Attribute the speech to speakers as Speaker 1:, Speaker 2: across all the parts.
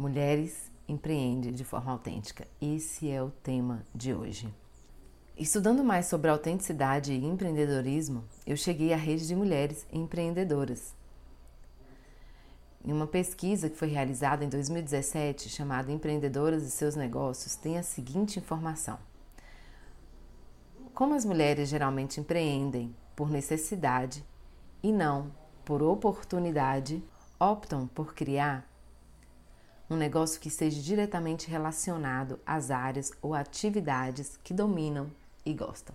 Speaker 1: Mulheres empreende de forma autêntica. Esse é o tema de hoje. Estudando mais sobre autenticidade e empreendedorismo, eu cheguei à rede de mulheres empreendedoras. Em uma pesquisa que foi realizada em 2017, chamada Empreendedoras e seus Negócios, tem a seguinte informação: Como as mulheres geralmente empreendem por necessidade e não por oportunidade, optam por criar um negócio que esteja diretamente relacionado às áreas ou atividades que dominam e gostam.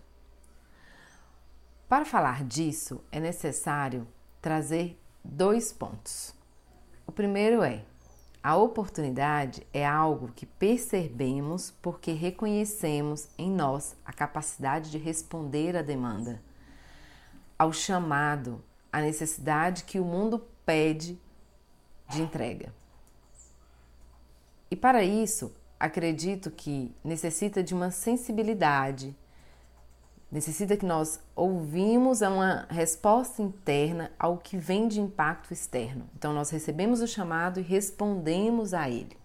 Speaker 1: Para falar disso, é necessário trazer dois pontos. O primeiro é: a oportunidade é algo que percebemos porque reconhecemos em nós a capacidade de responder à demanda, ao chamado, à necessidade que o mundo pede de entrega. E para isso, acredito que necessita de uma sensibilidade, necessita que nós ouvimos uma resposta interna ao que vem de impacto externo. Então, nós recebemos o chamado e respondemos a ele.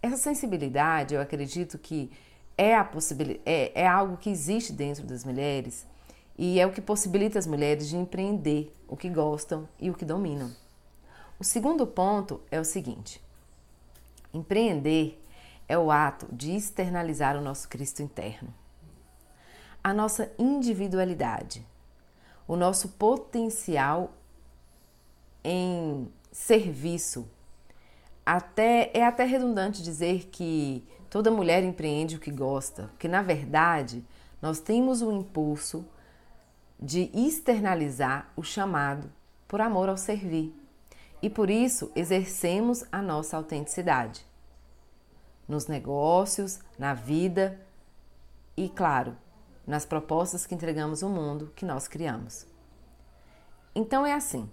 Speaker 1: Essa sensibilidade, eu acredito que é, a possibilidade, é, é algo que existe dentro das mulheres e é o que possibilita as mulheres de empreender o que gostam e o que dominam. O segundo ponto é o seguinte: Empreender é o ato de externalizar o nosso Cristo interno, a nossa individualidade, o nosso potencial em serviço. Até é até redundante dizer que toda mulher empreende o que gosta, porque na verdade nós temos o impulso de externalizar o chamado por amor ao servir e por isso exercemos a nossa autenticidade nos negócios, na vida e, claro, nas propostas que entregamos ao mundo que nós criamos. Então é assim: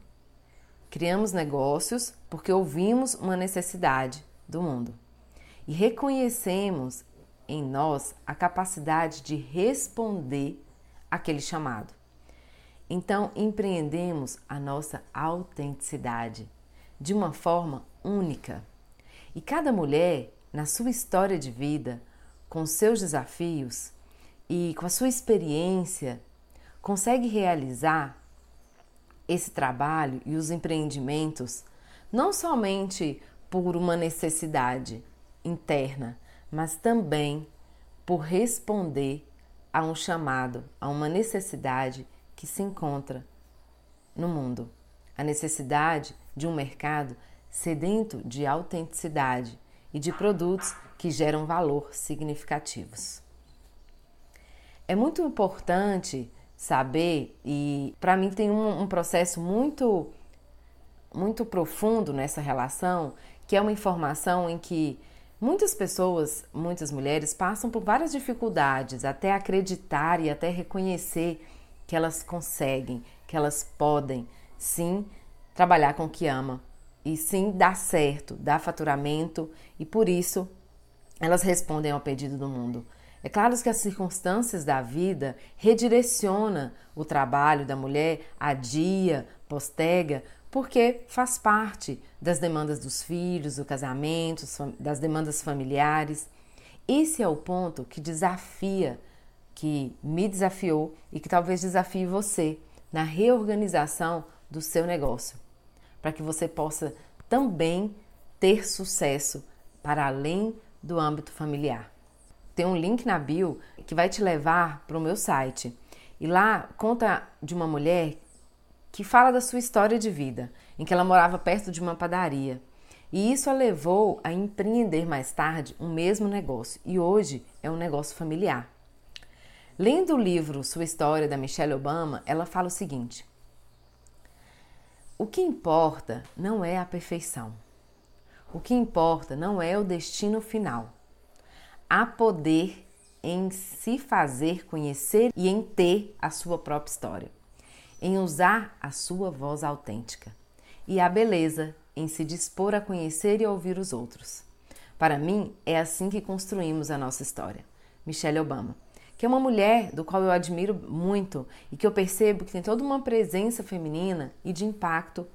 Speaker 1: criamos negócios porque ouvimos uma necessidade do mundo e reconhecemos em nós a capacidade de responder aquele chamado. Então empreendemos a nossa autenticidade de uma forma única. E cada mulher, na sua história de vida, com seus desafios e com a sua experiência, consegue realizar esse trabalho e os empreendimentos não somente por uma necessidade interna, mas também por responder a um chamado, a uma necessidade que se encontra no mundo. A necessidade de um mercado sedento de autenticidade e de produtos que geram valor significativos. É muito importante saber, e para mim tem um, um processo muito, muito profundo nessa relação, que é uma informação em que muitas pessoas, muitas mulheres, passam por várias dificuldades até acreditar e até reconhecer que elas conseguem, que elas podem sim trabalhar com o que ama e sim dar certo, dar faturamento e por isso elas respondem ao pedido do mundo. É claro que as circunstâncias da vida redireciona o trabalho da mulher, adia, postega, porque faz parte das demandas dos filhos, do casamento, das demandas familiares. Esse é o ponto que desafia, que me desafiou e que talvez desafie você na reorganização do seu negócio para que você possa também ter sucesso para além do âmbito familiar. Tem um link na bio que vai te levar para o meu site. E lá conta de uma mulher que fala da sua história de vida, em que ela morava perto de uma padaria. E isso a levou a empreender mais tarde um mesmo negócio, e hoje é um negócio familiar. Lendo o livro Sua História da Michelle Obama, ela fala o seguinte: o que importa não é a perfeição. O que importa não é o destino final. Há poder em se fazer conhecer e em ter a sua própria história, em usar a sua voz autêntica. E a beleza em se dispor a conhecer e ouvir os outros. Para mim, é assim que construímos a nossa história. Michelle Obama é uma mulher do qual eu admiro muito e que eu percebo que tem toda uma presença feminina e de impacto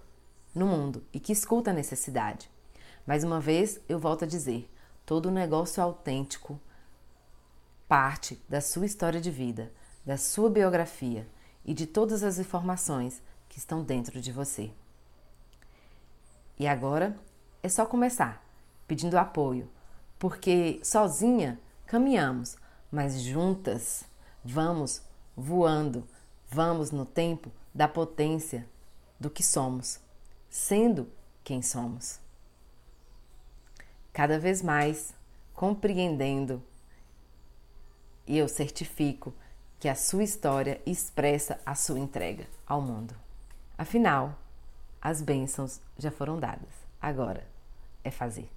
Speaker 1: no mundo e que escuta a necessidade. Mais uma vez, eu volto a dizer: todo negócio autêntico parte da sua história de vida, da sua biografia e de todas as informações que estão dentro de você. E agora é só começar, pedindo apoio, porque sozinha caminhamos, mas juntas vamos voando, vamos no tempo da potência do que somos, sendo quem somos. Cada vez mais compreendendo e eu certifico que a sua história expressa a sua entrega ao mundo. Afinal, as bênçãos já foram dadas. Agora é fazer.